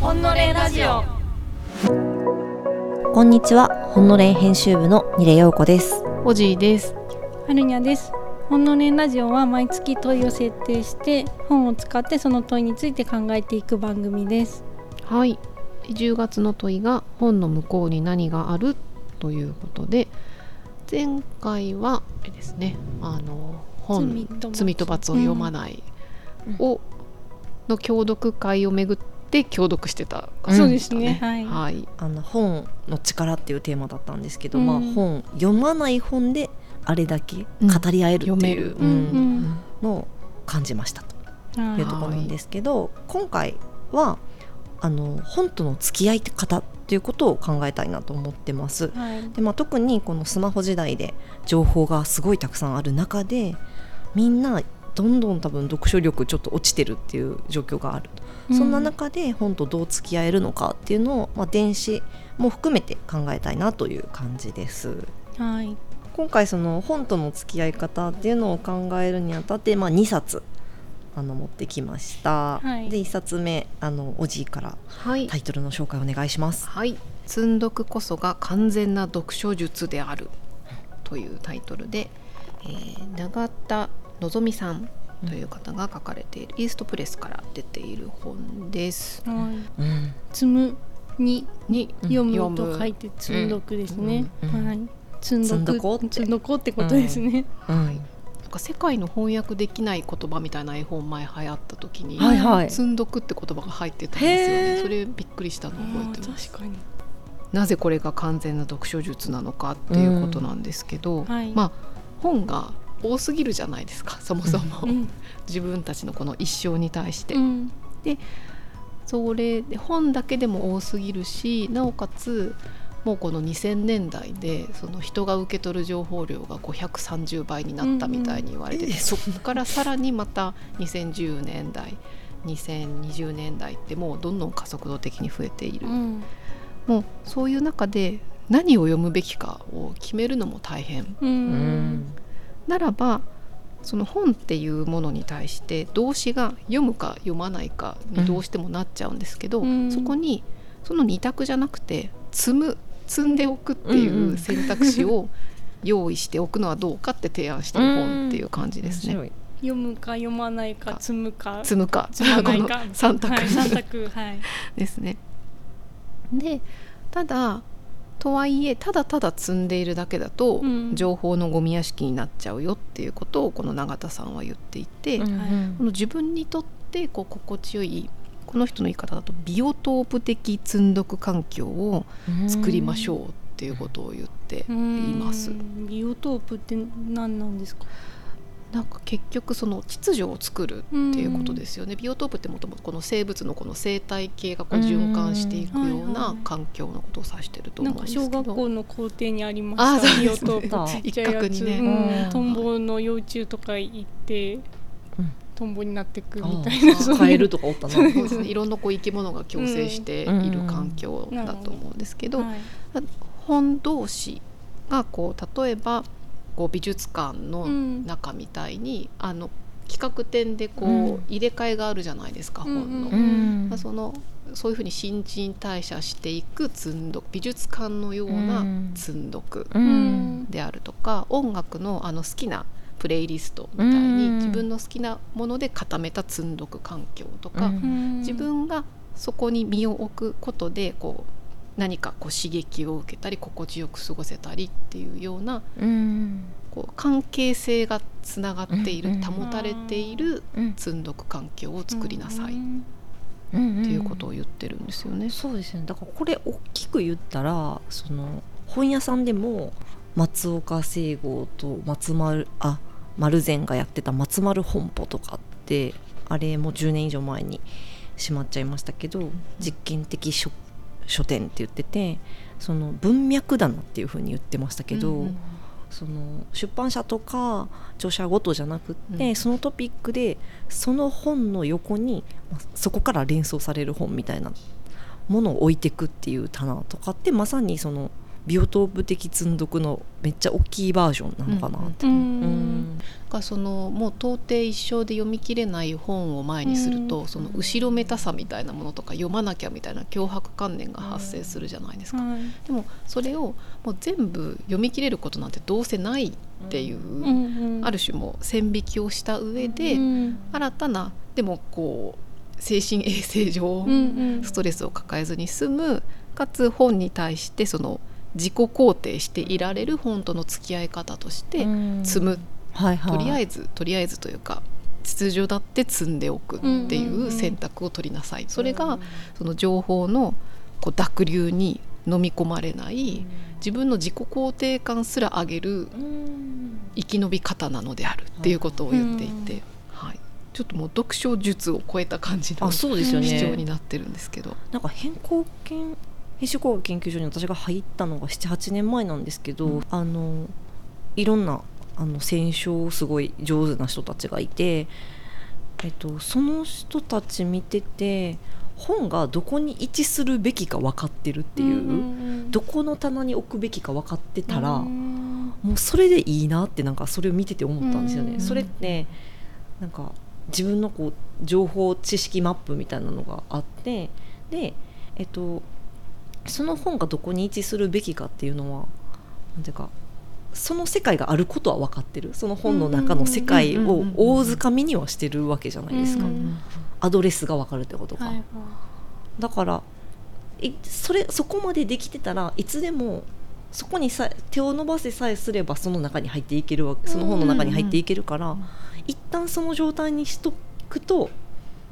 ほんのれラジオこんにちは、ほんのれん編集部のニレヨウコです。おじいです。はるにゃですほんのれラジオは毎月問いを設定して本を使ってその問いについて考えていく番組ですはい。10月の問いが本の向こうに何がある？ということで、前回はあれですね、あの本罪と罰。罪と罰を読まない。を、の共読会をめぐって共読してたうんそうですね。はい、はい。あの本の力っていうテーマだったんですけど、うん。まあ本読まない本であれだけうん。語り合えるって読める。いう、のを感じました。とはい。いうところなんですけど、今回はあの本との付き合い方っていうことを考えたいなと思ってます。はい。でまあ、特にこのスマホ時代で情報がすごいたくさんある中でみんなどんどん多分読書力ちょっと落ちてるっていう状況があると、そんな中で本とどう付き合えるのかっていうのを、まあ、電子も含めて考えたいなという感じです。はい今回その本との付き合い方っていうのを考えるにあたって、まあ、2冊あの持ってきました、はいで1冊目あのおじいからはいタ。イトルの紹介お願いします。はい。積読こそが完全な読書術であるというタイトルで、えー永田のぞみさんという方が書かれている、イーストプレスから出ている本です。はい。うん。積むにに読む読と書いて積読ですね、うん。うん。はい。積んどく積んどこうってことですね、うん。なんか世界の翻訳できない言葉みたいな絵本前流行った時に、はいはい。積んどくって言葉が入ってたんですよね。それびっくりしたのを覚えてます。確かに。なぜこれが完全な読書術なのかっていうことなんですけど、はい。まあ本が多すぎるじゃないですかそもそも、うん。自分たちのこの一生に対して、うん。それで本だけでも多すぎるしなおかつもうこの2000年代でその人が受け取る情報量が530倍になったみたいに言われてて、うんうんえそこからさらにまた2010年代2020年代ってもうどんどん加速度的に増えている、うん。もうそういう中で何を読むべきかを決めるのも大変。ううんんならばその本っていうものに対して動詞が読むか読まないかにどうしてもなっちゃうんですけど、うん。そこにその二択じゃなくて積む積んでおくっていうんううん。選択肢を 用意しておくのはどうかって提案してる本っていう感じですね。面白い。読むか読まないか積むか。積むか。積まないか。この三択、はい、三択。はい。ですね。でただとはいえただただ積んでいるだけだと、うん。情報のゴミ屋敷になっちゃうよっていうことをこの永田さんは言っていて、うん。うんこの自分にとってこう心地よいこの人の言い方だとビオトープ的積んどく環境を作りましょうっていうことを言っています。うん。ビオトープって何なんですか？なんか結局その秩序を作るっていうことですよね。ビオトープってもともとこの生物のこの生態系がこう循環していくようない環境のことを指してると思うんなんかですけど。小学校の校庭にありまあしたね。オトープ一角にね。うんうん。トンボの幼虫とか行って、うん。トンボになってくみたいあなーカエルとかおったな。そうですね。いろんなこう生き物が共生している環境うんだと思うんですけど、はい。本同士がこう例えばこう美術館のうん。中みたいに、あの企画展でこう、うん。入れ替えがあるじゃないですか、うん本の。うんまあそのそういうふうに新陳代謝していく積んどく美術館のようなうん。積んどくううん。んであるとか、音楽のあの好きなプレイリストみたいに、うん。自分の好きなもので固めた積んどく環境とか、うんうん自分がそこに身を置くことでこう何かこう刺激を受けたり心地よく過ごせたりっていうようなうん。こう関係性がつながっている、うん保たれているうん積んどく環境を作りなさいっていうことを言ってるんですよね。そうですね。だからこれ大きく言ったらその本屋さんでも松岡聖吾と松丸あ丸善がやってた松丸本舗とかってあれも10年以上前に閉まっちゃいましたけど実験的書書店って言っててその文脈棚っていう風に言ってましたけど、うんその出版社とか著者ごとじゃなくって、うん。そのトピックでその本の横にまあそこから連想される本みたいなものを置いていくっていう棚とかってまさにそのビオトープ的積んどくのめっちゃ大きいバージョンなのかなって、ううん。ん。がそのもう到底一生で読み切れない本を前にすると、うん。その後ろめたさみたいなものとか読まなきゃみたいな脅迫観念が発生するじゃないですか、はいでもそれをもう全部読み切れることなん。てどうせないっていう、うん。うん。ある種もう線引きをした上で、うん。新たなでもこう精神衛生上、うん。うん。ストレスを抱えずに済むかつ本に対してその自己肯定していられる本との付き合い方として積む、はいはい、とりあずえずとりあえずというか秩序だって積んでおくっていう選択を取りなさい、それがその情報のこう濁流に飲み込まれない自分の自己肯定感すら上げる生き延び方なのであるっていうことを言っていて、はい、ちょっともう読書術を超えた感じのね。主張になってるんですけど。なんか変更研編集工学研究所に私が入ったのが78年前なんですけど、うん。あのいろんなあの選書すごい上手な人たちがいて、えっと、その人たち見てて本がどこに位置するべきか分かってるっていう、んどこの棚に置くべきか分かってたら、うん。もうそれでいいなってなんかそれを見てて思ったんですよね。うん。それってなんか自分のこう情報知識マップみたいなのがあってでえっとその本がどこに位置するべきかっていうのはなんていうかその世界があることは分かってる。その本の中の世界を大づかみにはしてるわけじゃないですか、アドレスが分かるってことか、はいだからそれそこまでできてたらいつでもそこにさ手を伸ばせさえすればその中に入っていけるわけその本の中に入っていけるから、うん一旦その状態にしとくと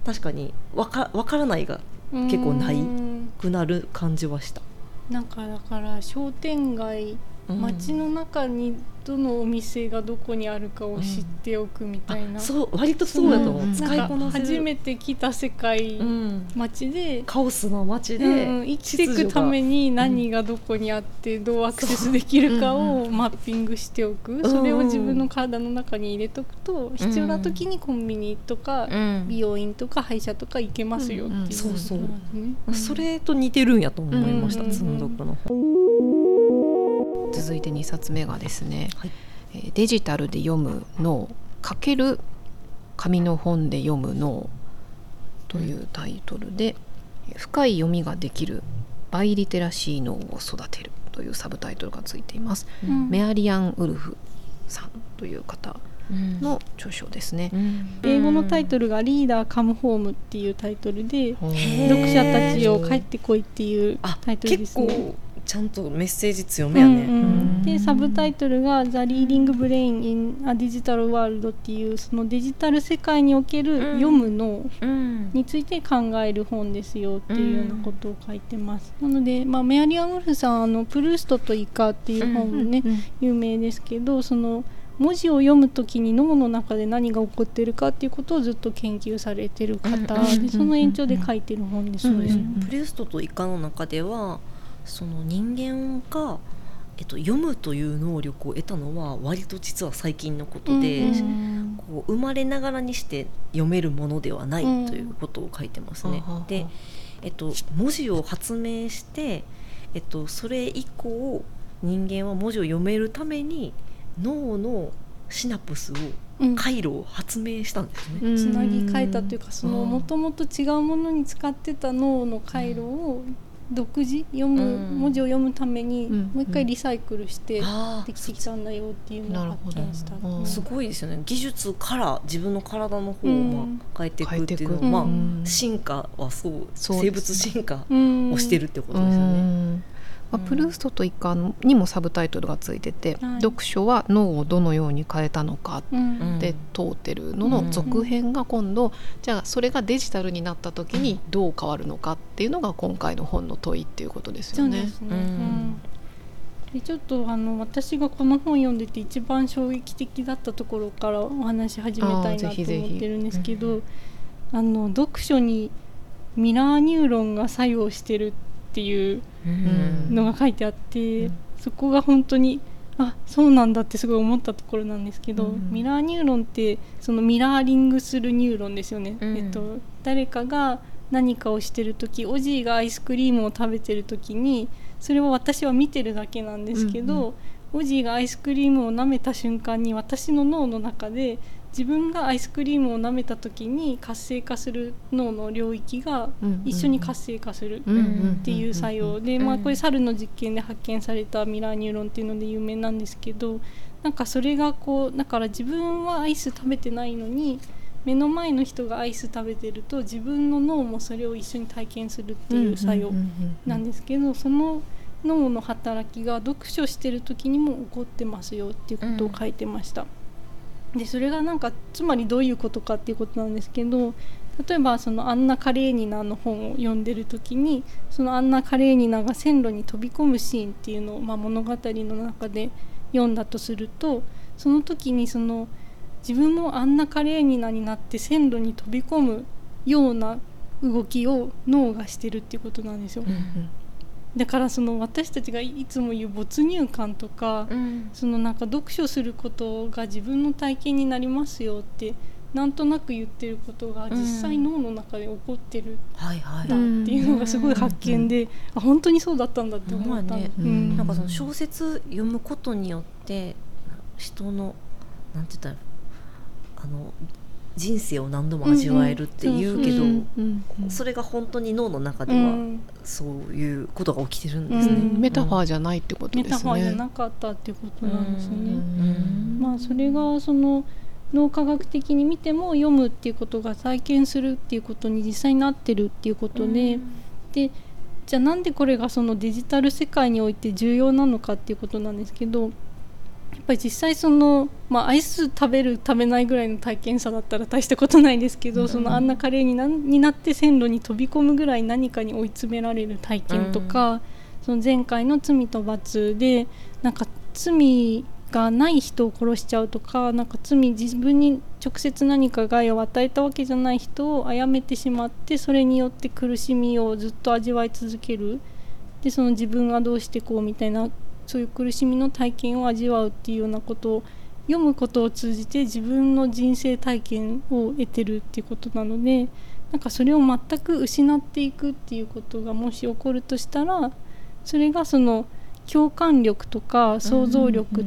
確かにわかわからないが結構ないうんくなる感じはした。なんかだから商店街街の中にどのお店がどこにあるかを知っておくみたいな、あそう割とそうやと思う、うん。使いこな初めて来た世界、うん、街で、カオスな街で、うん。生きていくために何がどこにあってどうアクセスできるかをマッピングしておく、ん。それを自分の体の中に入れとくと、必要な時にコンビニとか、うん。美容院とか歯医者とか行けますよっていう、うんうん。そうそう。ね。それと似てるんやと思いました、うん積んどくの本。続いて2冊目がですね、はい。えーデジタルで読む脳かける紙の本で読む脳というタイトルで、深い読みができるバイリテラシー脳を育てるというサブタイトルがついています、うん。メアリアン・ウルフさんという方の著書ですね、英語のタイトルが「リーダーカムホーム」っていうタイトルで読者たちを帰ってこいっていうあタイトルで結すね。構ちゃんとメッセージ強めやね。うんうん。でうん。サブタイトルが「The Reading Brain in a Digital World」っていうそのデジタル世界におけるうん。読む脳うん。について考える本ですよっていうようなことを書いてます。なので、まあ、メアリアン・ウルフさんあの「プルーストとイカ」っていう本もね、うん有名ですけどその文字を読むときに脳の中で何が起こってるかっていうことをずっと研究されてる方うんうんでその延長で書いてる本ですね。うんうんプレストとイカの中ではその人間が、えっと、読むという能力を得たのは割と実は最近のことで、うんこう生まれながらにして読めるものではないうんということを書いてますね。はははで、えっと、文字を発明して、えっと、それ以降人間は文字を読めるために脳のシナプスをうん回路を発明したんですね。うん。つなぎ替えたというかもともと違うものに使ってた脳の回路を独自？読む、うん。文字を読むためにうん。もう一回リサイクルしてあできてきたんだよっていうのを発見した。すごいですよね。技術から自分の体の方を変えていくっていうのは、まあうん。進化はそう生物進化うん。をしてるってことうですよね。んまあ、うん。プルーストとイカにもサブタイトルがついてて、はい。読書は脳をどのように変えたのかで通ってるのの続編が今度、じゃあそれがデジタルになった時にどう変わるのかっていうのが今回の本の問いっていうことですよね。そうでちょっとあの私がこの本読んでて一番衝撃的だったところからお話し始めたいなとあーぜひぜひ思ってるんですけどあの読書にミラーニューロンが作用してるっていううん。のが書いてあって、うん。そこが本当にあそうなんだってすごい思ったところなんですけど、うん。ミラーニューロンってそのミラーリングするニューロンですよね。うん。えっと、誰かが何かをしてる時オジーがアイスクリームを食べてる時にそれを私は見てるだけなんですけど、うんうんオジーがアイスクリームを舐めた瞬間に私の脳の中で自分がアイスクリームを舐めた時に活性化する脳の領域が一緒に活性化するっっていう作用で、まあ、これ猿の実験で発見されたミラーニューロンっていうので有名なんですけどなんかそれがこうだから自分はアイス食べてないのに目の前の人がアイス食べてると自分の脳もそれを一緒に体験するっていう作用なんですけどその脳の働きが読書してる時にも起こってますよっていうことを書いてました。でそれがなんかつまりどういうことかっていうことなんですけど例えばそのアンナ・カレーニナの本を読んでる時にそのアンナ・カレーニナが線路に飛び込むシーンっていうのを、まあ、物語の中で読んだとするとその時にその自分もアンナ・カレーニナになって線路に飛び込むような動きを脳がしてるっていうことなんですよ。だからその私たちがいつも言う没入感とか、うん。そのなんか読書することが自分の体験になりますよってなんとなく言ってることが実際脳の中で起こってる。んだっていうのがすごい発見で、あ本当にそうだったんだって思ったね。うん。なんかその小説読むことによって人のなんて言ったらあの人生を何度も味わえるって言うけど、それが本当に脳の中ではうん。そういうことが起きてるんですね。うん。メタファーじゃないってことメですタファーじゃね。なかったっていうことなんですよね。うん。まあ、それがその脳科学的に見ても読むっていうことが体験するっていうことに実際になってるっていうことで、でじゃあなんでこれがそのデジタル世界において重要なのかっていうことなんですけどやっぱり実際その、まあ、アイス食べる食べないぐらいの体験差だったら大したことないですけど、そのあんなカレーになになって線路に飛び込むぐらい何かに追い詰められる体験とか、その前回の「罪と罰」でなんか罪がない人を殺しちゃうとかなんか罪自分に直接何か害を与えたわけじゃない人を殺めてしまってそれによって苦しみをずっと味わい続ける。でその自分はどうしてこうみたいなそういう苦しみの体験を味わうっていうようなことを読むことを通じて自分の人生体験を得てるっていうことなのでなんかそれを全く失っていくっていうことがもし起こるとしたらそれがその共感力とか想像力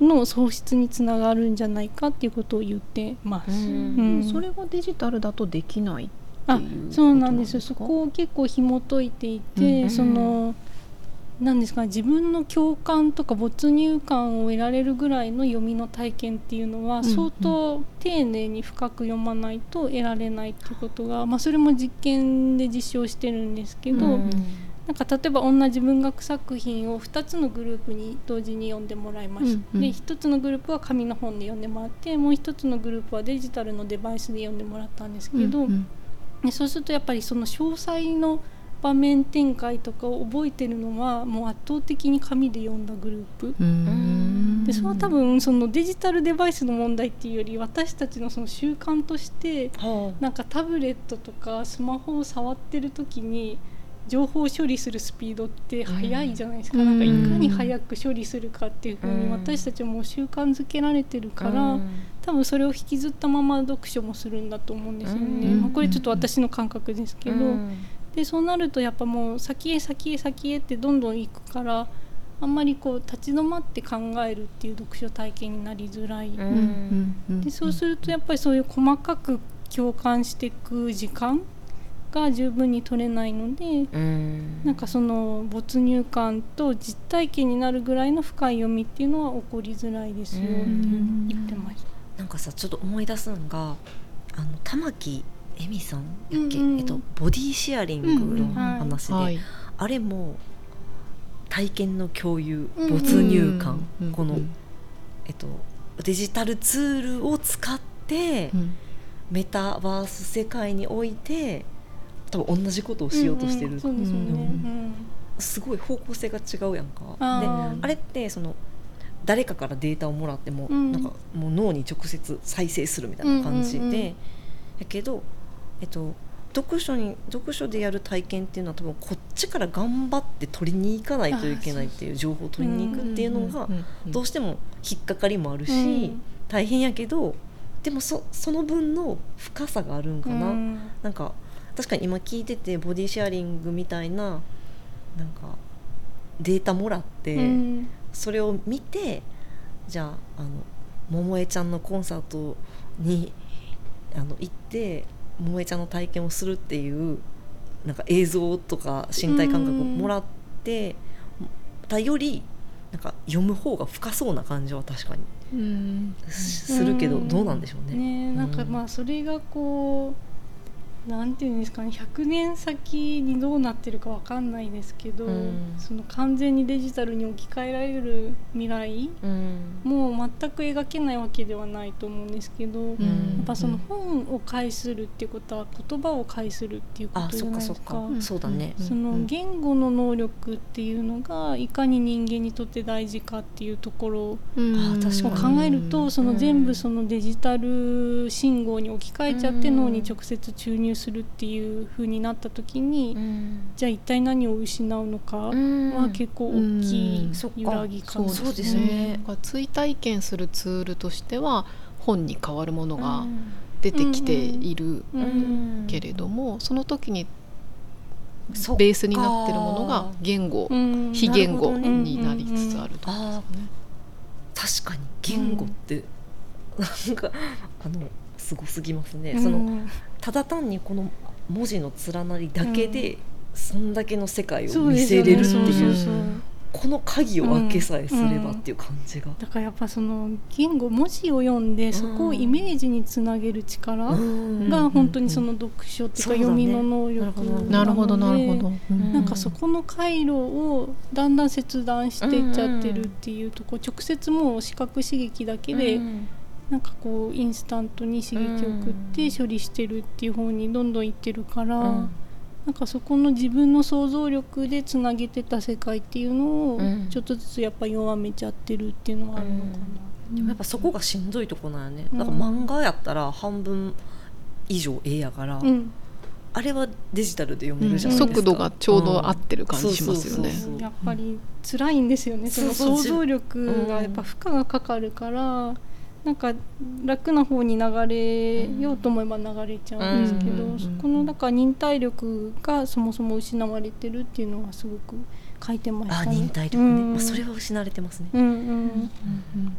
の喪失につながるんじゃないかっていうことを言ってます。うん。うん。それがデジタルだとできないってあいうそうなんです。そこを結構紐解いていて、うんうん。そのなんですかね自分の共感とか没入感を得られるぐらいの読みの体験っていうのは相当丁寧に深く読まないと得られないっていうことが、まあ、それも実験で実証してるんですけど、うんなんか例えば同じ文学作品を2つのグループに同時に読んでもらいました、うんうん。で1つのグループは紙の本で読んでもらってもう1つのグループはデジタルのデバイスで読んでもらったんですけど、うんうん。でそうするとやっぱりその詳細の場面展開とかを覚えてるのはもう圧倒的に紙で読んだグループ。うん。でそれは多分そのデジタルデバイスの問題っていうより私たちのその習慣としてはなんかタブレットとかスマホを触ってる時に情報処理するスピードって速いじゃないですか,、うん。なんかいかに早く処理するかっていうふうにうん。私たちも習慣づけられてるあから、うん。多分それを引きずったまま読書もするんだと思うんですよね、うん。まあ、これちょっと私の感覚ですけど、うんでそうなるとやっぱもう先へ先へ先へってどんどん行くからあんまりこう立ち止まって考えるっていう読書体験になりづらい、うん。でそうするとやっぱりそういう細かく共感していく時間が十分に取れないのでうん。なんかその没入感と実体験になるぐらいの深い読みっていうのは起こりづらいですよってうん。言ってました。なんかさちょっと思い出すのがあの玉木恵美さんやっけ、うんうん。えっと、ボディシェアリングの話で、はい。あれも体験の共有うん没入感、うんこの、えっと、デジタルツールを使って、うん。メタバース世界において多分同じことをしようとしてる、うんうん。そうですごい方向性が違うやんか。あでーあれってその誰かからデータをもらっても、うん。なんかもう脳に直接再生するみたいな感じで、うんうんうん。やけど、えっと、読書に読書でやる体験っていうのは多分こっちから頑張って取りに行かないといけないっていう情報を取りに行くっていうのがどうしても引っかかりもあるし、うん。大変やけどでもそその分の深さがあるんかな。うん。なんか確かに今聞いててボディシェアリングみたいななんかデータもらって、うん。それを見てじゃああの桃江ちゃんのコンサートにあの行って桃江ちゃんの体験をするっていうなんか映像とか身体感覚をもらってたよりなんか読む方が深そうな感じは確かにうん。すするけど、うん。どうなんでしょうね。ねなんかうん。まあそれがこうなんていうんですかね100年先にどうなってるかわかんないですけど、うん。その完全にデジタルに置き換えられる未来うん。もう全く描けないわけではないと思うんですけど、やん。っぱその本を介するっていうことは言葉を介するっていうこあとじゃないですか。うん。そうだね。その言語の能力っていうのがいかに人間にとって大事かっていうところをかに。考えるとその全部そのデジタル信号に置き換えちゃってうん。脳に直接注入するっていう風になった時にうん。じゃあ一体何を失うのかうん。は結構大きい揺らぎ感そうそうですね。だから追体験するツールとしては本に変わるものが出てきているうん。うん。けれども、その時にベースになってるものが言語、うん。非言語になりつつあると、あー。確かに言語って、なんかあのすごすぎますね、うん。そのただ単にこの文字の連なりだけで、そんだけの世界を見せれるっていうこの鍵を開けさえすればっていう感じが、だからやっぱその言語文字を読んでそこをイメージにつなげる力うん。が本当にその読書っていうか読みの能力なるほどなるほのでど、ん。なんかそこの回路をだんだん切断していっちゃってるっていうとこ直接もう視覚刺激だけでうんなんかこうインスタントに刺激を送って処理してるっていう方にどんどんいってるから、うん。なんかそこの自分の想像力でつなげてた世界っていうのをうん。ちょっとずつやっぱ弱めちゃってるっていうのはあるのかな。でもやっぱそこがしんどいとこなんよね、うん。だから漫画やったら半分以上絵やから、うん。あれはデジタルで読めるじゃないですか、速度がちょうど合ってる感じしますよね。やっぱり辛いんですよね、その想像力がやっぱ負荷がかかるから、なんか楽な方に流れようと思えば流れちゃうんですけど、うんそこのだから忍耐力がそもそも失われてるっていうのはすごく書いてましたあね。忍耐力ね、うん。まあ、それは失われてますね、うんうん。うん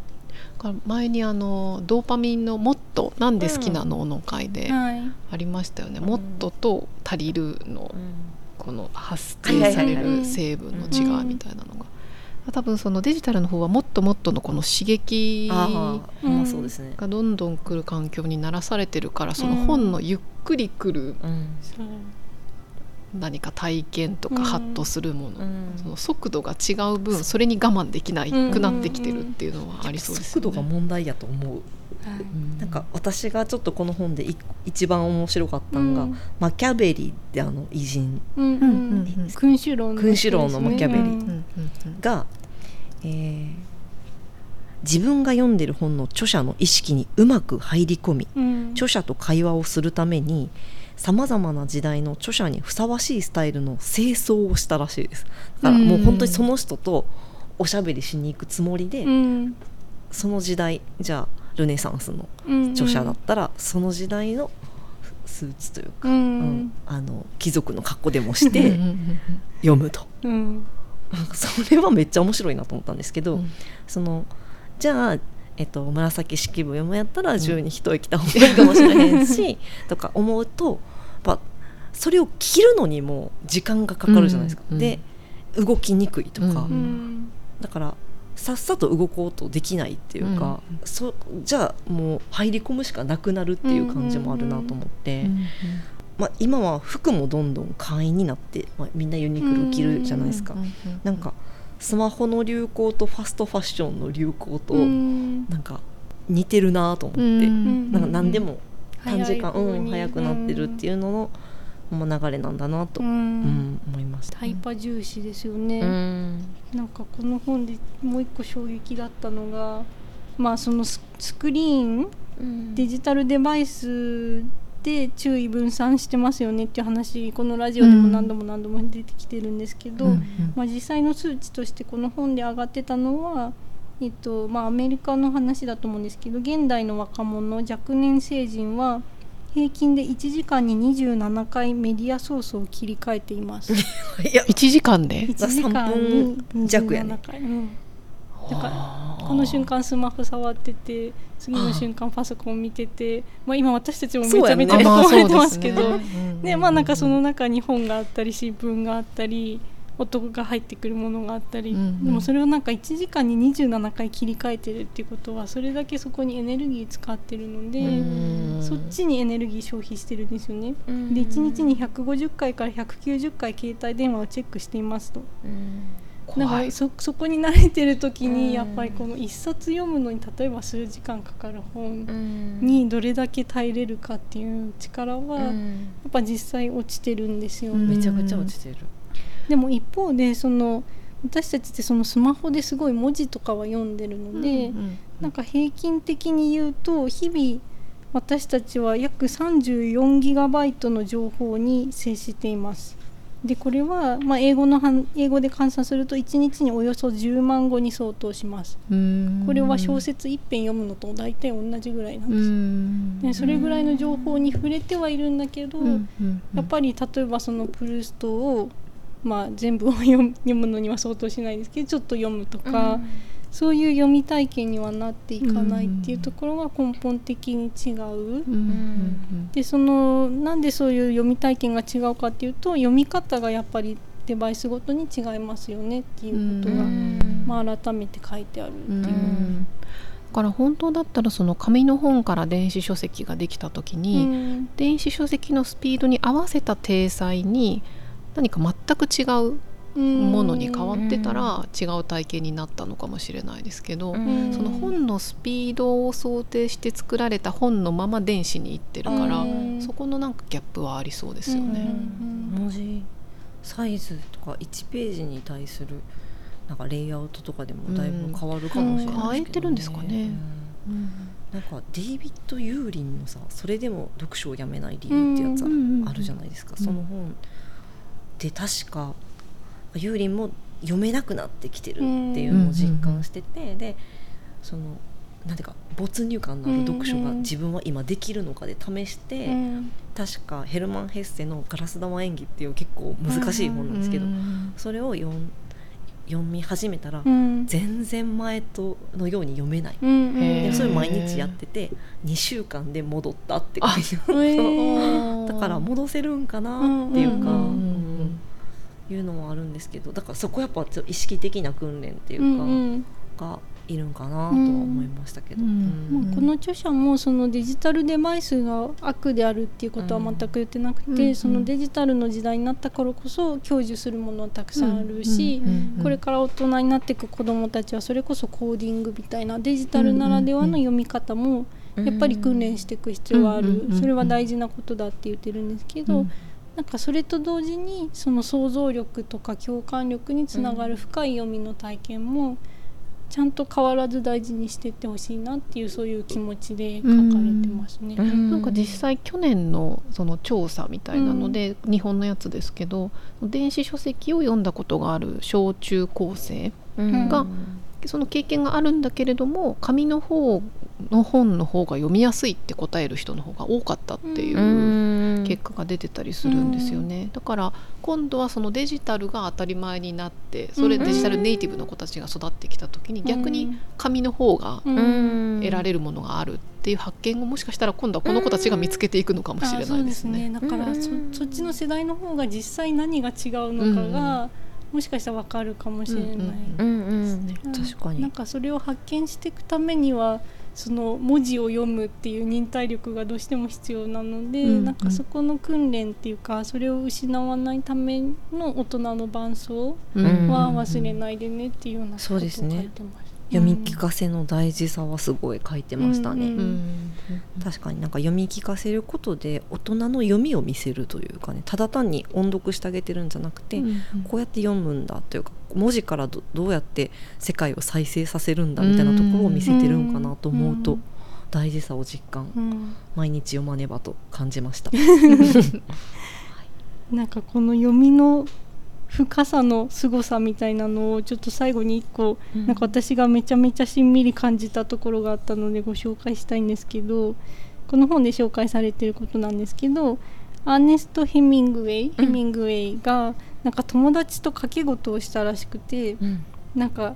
前にあのドーパミンの「もっとなんで好きなの?」の回ではい。ありましたよね。もっとと足りるのうん。この発生される成分の違いみたいなのが多分そのデジタルの方はもっともっとのこの刺激がどんどん来る環境に慣らされてるからその本のゆっくり来る何か体験とかうん。ハッとするもの、うん。その速度が違う分それに我慢できないくなってきてるっていうのはありそうですよね。速度が問題やと思う、はい。なんか私がちょっとこの本でい一番面白かったのが、うん。マキャベリってあの偉人。うんうんうん。うん君主論のね。君主論のマキャベリ。うん。うんえー自分が読んでる本の著者の意識にうまく入り込みうん。著者と会話をするためにさまざまな時代の著者にふさわしいスタイルの清掃をしたらしいです。だからもう本当にその人とおしゃべりしに行くつもりで、うん。その時代じゃあルネサンスのうん著者だったら、その時代のスーツというか、ううん。んあの貴族の格好でもしうんてうんうん。読むと。うん。それはめっちゃ面白いなと思ったんですけど、うん。そのじゃあ、えっと、紫式部読むやったら銃に一息た方がいいかもしれへんし、とか思うとやっぱそれを切るのにも時間がかかるじゃないですか。うんで動きにくいとか、うんうん。だからさっさと動こうとできないっていうか、うんそじゃあもう入り込むしかなくなるっていう感じもあるなと思って、うんまあ、今は服もどんどん会員になって、まあ、みんなユニクロ着るじゃないですか、うんなんかスマホの流行とファストファッションの流行とうん。なんか似てるなと思って、うんなんか何でも短時間、うん、早くなってるっていうのの、まあ、流れなんだなと、ううんん思いました。タイパ重視ですよね、うん。なんかこの本でもう一個衝撃だったのがまあそのススクリーンデジタルデバイスで注意分散してますよねっていう話このラジオでも何度も何度も出てきてるんですけど、うん。まあ、実際の数値としてこの本で上がってたのは、えっとまあ、アメリカの話だと思うんですけど現代の若者若年成人は平均で1時間に27回メディアソースを切り替えています。いや1時間で？1時間に分弱やね。27回、うん、だからこの瞬間スマホ触ってて次の瞬間パソコン見てて、まあ、今私たちもめちゃめちゃ囲まれてますけど、ね。でまあなんかその中に本があったり新聞があったり音が入ってくるものがあったり、うんうん。でもそれをなんか1時間に27回切り替えてるっていうことはそれだけそこにエネルギー使ってるので、うん。そっちにエネルギー消費してるんですよね。でで1日に150回から190回携帯電話をチェックしていますと。だか怖い。らそそこに慣れてる時うん。にやっぱりこの一冊読むのに例えば数時間かかる本ににどれだけ耐えれるかっていう力はやっぱ実際落ちてるんですよ、うんめちゃくちゃ落ちてるでも一方でその私たちってそのスマホですごい文字とかは読んでるので、うんなんか平均的に言うと日々私たちは約34ギガバイトの情報に接しています。でこれは、まあ、英語の英語で換算すると1日におよそ10万語に相当します。うんこれは小説1編読むのと大体同じぐらいなんうです。んでそれぐらいの情報に触れてはいるんだけど、うんうんやっぱり例えばそのプルーストを、まあ、全部を読む読むのには相当しないですけどちょっと読むとか、そういう読み体験にはなっていかないっていうところが根本的に違う。うん。うんでそのなんでそういう読み体験が違うかっていうと読み方がやっぱりデバイスごとに違いますよねっていうことが、まあ、改めて書いてあるっていう。う。ん。だから本当だったらその紙の本から電子書籍ができた時に、うん。電子書籍のスピードに合わせた体裁に何か全く違うものに変わってたら違う体験になったのかもしれないですけど、ん。その本のスピードを想定して作られた本のまま電子に行ってるから、うん。そこのなんかギャップはありそうですよね。うん文字サイズとか1ページに対するなんかレイアウトとかでもだいぶ変わるかもしれないですけど、ね。えてるんですかね。うん。なんかデイビッド・ユーリンのさそれでも読書をやめない理由ってやつあるじゃないですか、うん。その本で確かユーリンも読めなくなってきてるっていうのを実感してて、でそのなんていうか没入感のある読書が自分は今できるのかで試して、うん。確かヘルマン・ヘッセの「ガラス玉演技」っていう結構難しい本なんですけど、うん。それを読ん読み始めたら、うん。全然前とのように読めない、でそれ毎日やってて2週間で戻ったって書いてあへるーだから戻せるんかなっていうか、うんうんうんいうのもあるんですけどだからそこやっぱちょっと意識的な訓練っていうか、うんうん。がいるんかなとは思いましたけど、うん。うん。まあ、この著者もそのデジタルデバイスが悪であるっていうことは全く言ってなくて、うん。そのデジタルの時代になったからこそ享受するものはたくさんあるし、うん。うん。うん。これから大人になっていく子どもたちはそれこそコーディングみたいなデジタルならではの読み方もやっぱり訓練していく必要はあうん。うん。うん。うん。るそれは大事なことだって言ってるんですけど、うん。なんかそれと同時にその想像力とか共感力につながる深い読みの体験もちゃんと変わらず大事にしていってほしいなっていうそういう気持ちで書かれてますね。うん。なんか実際去年のその調査みたいなので、日本のやつですけど電子書籍を読んだことがある小中高生うん。がその経験があるんだけれども紙の方の本の方が読みやすいって答える人の方が多かったっていううん。結果が出てたりするんですよね、だから今度はそのデジタルが当たり前になってそれうんデジタルネイティブの子たちが育ってきた時に逆に紙の方が得られるものがあるっていう発見をもしかしたら今度はこの子たちが見つけていくのかもしれないですすね。ねだからそっちの世代の方が実際何が違うのかが、もしかしたら分かるかもしれない。うんうんうん。うんねうん。確かに。なんかそれを発見していくためにはその文字を読むっていう忍耐力がどうしても必要なので、うんうん。なんかそこの訓練っていうかそれを失わないための大人の伴走うん。は忘れないでねっていうようなことを書いそうですね。てます。読み聞かせの大事さはすごい書いてましたね、うんうん確かになんか読み聞かせることで大人の読みを見せるというかねただ単に音読してあげてるんじゃなくて、うんこうやって読むんだというか文字からどどうやって世界を再生させるんだみたいなところを見せてるんかなと思うと、うん。大事さを実感、うん。毎日読まねばと感じました。なんかこの読みの深さの凄さみたいなのをちょっと最後に一個、なんか私がめちゃめちゃしんみり感じたところがあったのでご紹介したいんですけどこの本で紹介されてることなんですけどアーネスト・ヘミングウェイ、ヘミングウェイがなんか友達と掛け事をしたらしくて、うん。なんか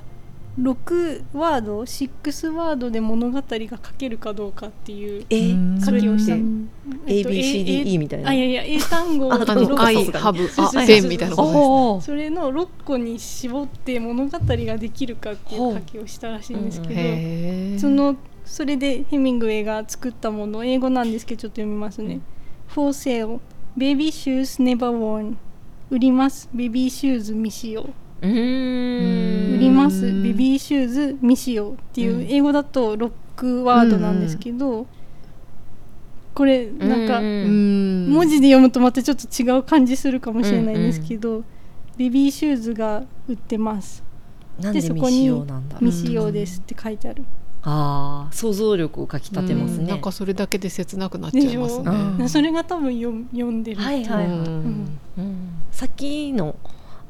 6ワード6ワードで物語が書けるかどうかっていう書きをした。ABCDE みたいな。あいやいや英単語。ああの六愛個ハブペンみたいなことですね。おーそれの6個に絞って物語ができるかっていう書きをしたらしいんですけど、そのそれでヘミングウェイが作ったもの英語なんですけどちょっと読みますね。For sale baby shoes never worn. 売ります。ベビーシューズ未使用売ります。ベビーシューズ未使用っていううん。英語だとロックワードなんですけど、これなんか文字で読むとまたちょっと違う感じするかもしれないんですけど、ベビーシューズが売ってます。なんでそこ未使用なんだろう。未使用ですって書いてある、ああ想像力をかきたてますね。うん。なんかそれだけで切なくなっちゃいますね。それが多分読読んでるっていう、はいはいはい。うん。うん。さっきの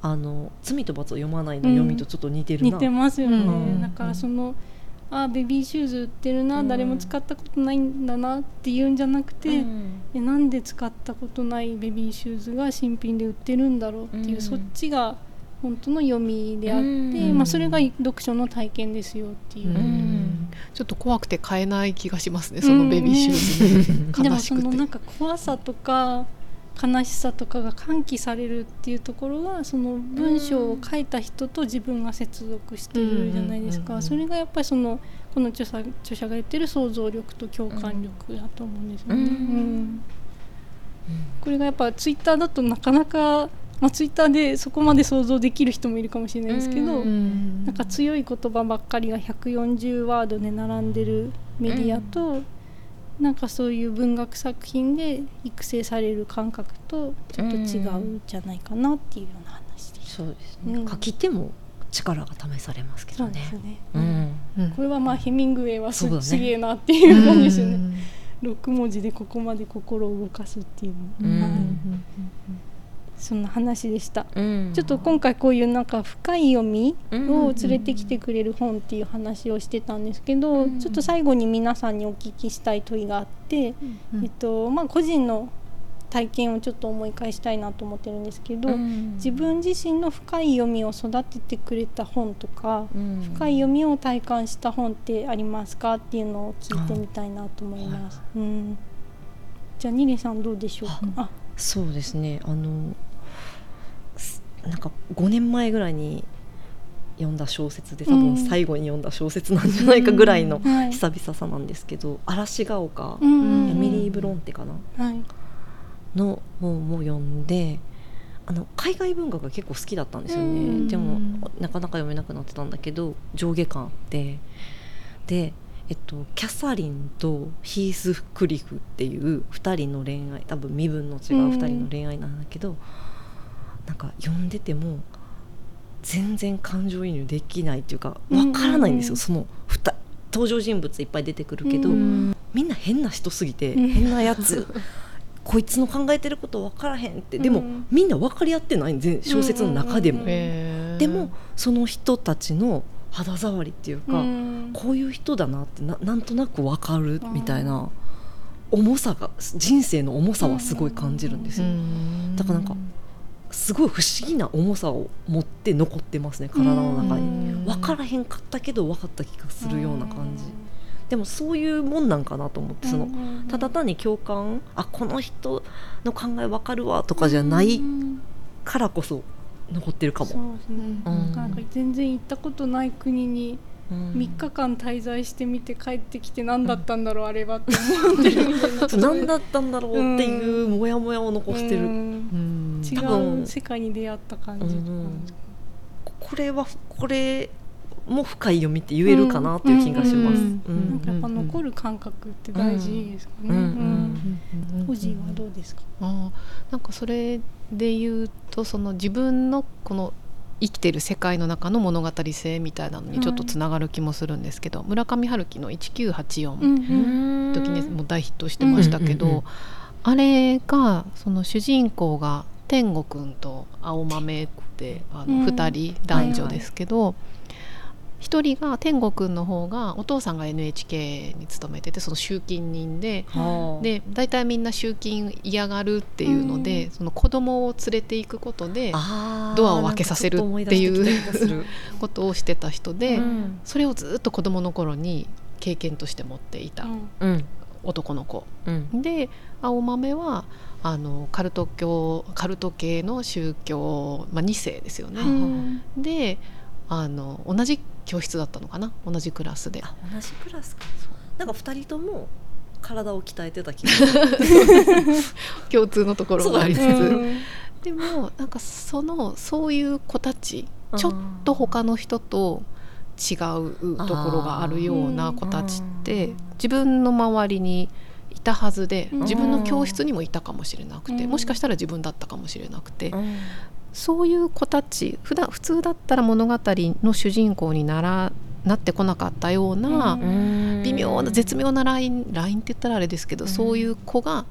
あの罪と罰を読まないの読みとちょっと似てるな、似てますよね、うん。だからそのあベビーシューズ売ってるな、うん。誰も使ったことないんだなっていうんじゃなくて、うん。えなんで使ったことないベビーシューズが新品で売ってるんだろうっていう、うん。そっちが本当の読みであって、うん。まあ、それが読書の体験ですよっていう。う、ん。ちょっと怖くて買えない気がしますねそのベビーシューズね。でも悲しくて。そのなんか怖さとか悲しさとかが喚起されるっていうところはその文章を書いた人と自分が接続してるじゃないですか、うんうんうんうん。それがやっぱりそのこの著者著者が言ってる想像力と共感力だと思うんですよね。うんうんこれがやっぱツイッターだとなかなか、まあ、ツイッターでそこまで想像できる人もいるかもしれないですけど、うんなんか強い言葉ばっかりが140ワードで並んでるメディアと、なんかそういう文学作品で育成される感覚とちょっと違うんじゃないかなっていうような話です。そうですね、うん。書き手も力が試されますけどね。そうですね、うん。うんこれはまあヘミングウェイはす,、ねすげえなっていう感じですよね。うん6文字でここまで心を動かすっていうの、そんな話でした。うん。ちょっと今回こういうなんか深い読みうん。を連れてきてくれる本っていう話をしてたんですけど、うん。ちょっと最後に皆さんにお聞きしたい問いがあって、うん。えっとまあ、個人の体験をちょっと思い返したいなと思ってるんですけど、うん。自分自身の深い読みを育ててくれた本とか、うん。深い読みを体感した本ってありますかっていうのを聞いてみたいなと思います。うん、じゃあニリさんどうでしょうか？あそうですね。あのすなんか5年前ぐらいに読んだ小説で多うん。分最後に読んだ小説なんじゃないかぐらいのはい。久々さなんですけど嵐が丘、うんうんうん。エミリー・ブロンテかな？はいの本を読んであの海外文学が結構好きだったんですよね、うん。でもなかなか読めなくなってたんだけど上下感あってで、えっと、キャサリンとヒース・クリフっていう2人の恋愛多分身分の違う2人の恋愛なんだけど、なんか読んでても全然感情移入できないっていうかわからないんですよ、うんそのふた登場人物いっぱい出てくるけど、うんみんな変な人すぎて、うん。変なやつ。こいつの考えてること分からへんって。でも、うん。みんな分かり合ってない全小説の中でも、でもその人たちの肌触りっていうか、うん。こういう人だなってななんとなく分かるみたいな重さが人生の重さはすごい感じるんですよ、うん。だからなんかすごい不思議な重さを持って残ってますね体の中に、うん。分からへんかったけど分かった気がするような感じ、でもそういうもんなんかなと思ってその、うんただ単に共感あこの人の考えわかるわとかじゃないうん。からこそ残ってるかも。うん。なんか全然行ったことない国にうん。3日間滞在してみて帰ってきて何だったんだろう、あれはって思ってる。みたいなそう何だったんだろうっていうモヤモヤを残してる、うん。うん。違多分う世界に出会った感じ。とかなん。これはこれも深い読みって言えるかなっていう気がします。うんうなん。ん。かやっぱ残る感覚って大事ですかね。個人はどうですか？あーなんかそれで言うとその自分のこの生きてる世界の中の物語性みたいなのにちょっとつながる気もするんですけど、村上春樹の「1984」ん時にもう大ヒットしてましたけど、うんうんうん。あれがその主人公が天吾くんと青豆ってあのうん。2人男女ですけど、一人が天吾くんの方がお父さんが NHK に勤めててその集金人で。はあ。で大体みんな集金嫌がるっていうので、うん。その子供を連れていくことでドアを開けさせるっていう ことをしてた人で、うん。それをずっと子供の頃に経験として持っていた男の子、うん。で青豆はあのカルト教カルト系の宗教、まあ、2世ですよね。うんであの同じ教室だったのかな？同じクラスで。あ同じクラスか。なんか二人とも体を鍛えてた気がする。共通のところがありつつ、うん。でもなんかそのそういう子たちちょっと他の人と違うところがあるような子たちって自分の周りにいたはずでうん。自分の教室にもいたかもしれなくてうん。もしかしたら自分だったかもしれなくてうんそういう子たち普段普通だったら物語の主人公にならなってこなかったようなうん。微妙な絶妙なラインラインって言ったらあれですけどうん。そういう子が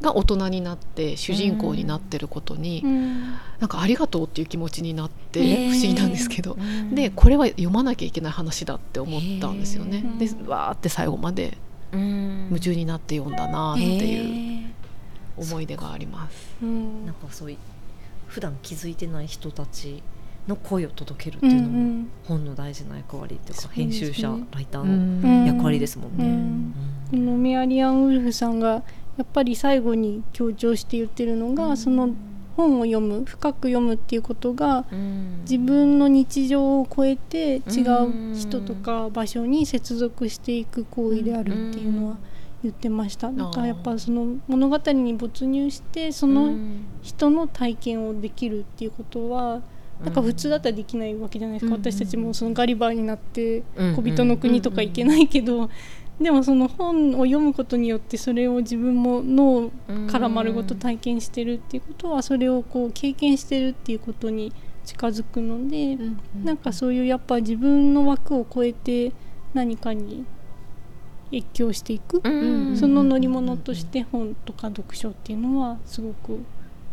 が大人になって主人公になってることにうん。なんかありがとうっていう気持ちになって不思議なんですけど、うん。でこれは読まなきゃいけない話だって思ったんですよね。へ。ーでわーって最後までうん。夢中になって読んだなってへいうー。思い出があります。うん。なんかそういう普段気づいてない人たちの声を届けるってうんいうのも本の大事な役割っていうかそうですね。編集者ライターうのん。役割ですもんね。うん。こうん。のメアリアン・ウルフさんがやっぱり最後に強調して言ってるのが、その本を読む深く読むっていうことがうん。自分の日常を超えて違う人とか場所に接続していく行為であるっていうのは言ってました。だからやっぱその物語に没入してその人の体験をできるっていうことはなんか普通だったらできないわけじゃないですか、うん。私たちもそのガリバーになってうん。小人の国とか行けないけど、でもその本を読むことによってそれを自分も脳から丸ごと体験してるっていうことはそれをこう経験してるっていうことに近づくので、なんかそういうやっぱ自分の枠を超えて何かに越境していく、うん。その乗り物として本とか読書っていうのはすごく、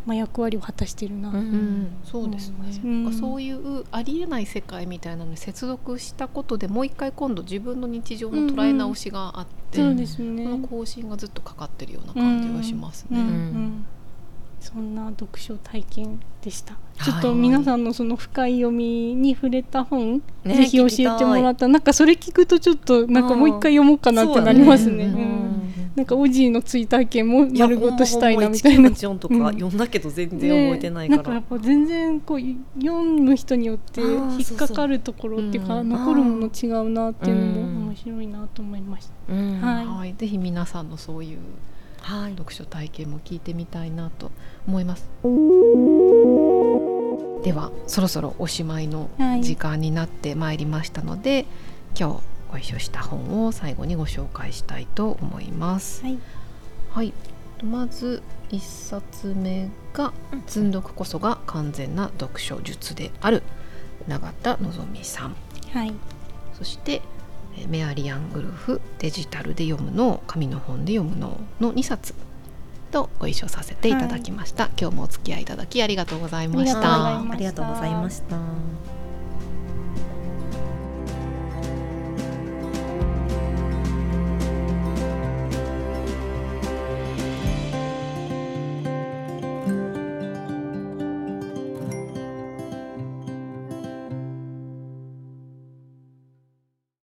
まあ、役割を果たしてるな、うん。うん、そうですね、うん。なん。かそういうありえない世界みたいなのに接続したことでもう一回今度自分の日常の捉え直しがあって、そうですね、その更新がずっとかかってるような感じはしますね。うん。うん。んそんな読書体験でした、はい。ちょっと皆さんのその深い読みに触れた本、ねぜひ教えてもらった。なんかそれ聞くとちょっとなんかもう一回読もうかなってなりますね。ねうん。なんかオジーの追体験も丸ごとしたいなみたいな。1984とかうん。読んだけど全然覚えてないから、ね、なんかやっぱ全然こう読む人によって引っかかるところっていうか残るもの違うなっていうのもうん。面白いなと思いました。はい、ぜひ皆さんのそういうはい。読書体験も聞いてみたいなと思います。ではそろそろおしまいのはい。時間になってまいりましたので、今日ご一緒した本を最後にご紹介したいと思います。はい、はい、まず一冊目がうん「積んどくこそが完全な読書術である」永田のぞみさん。はい、そしてえーメアリアン・ウルフデジタルで読むの紙の本で読むのの2冊とご一緒させていただきました、今日もお付き合いいただきありがとうございましありがとうございたました。ありがとうございました。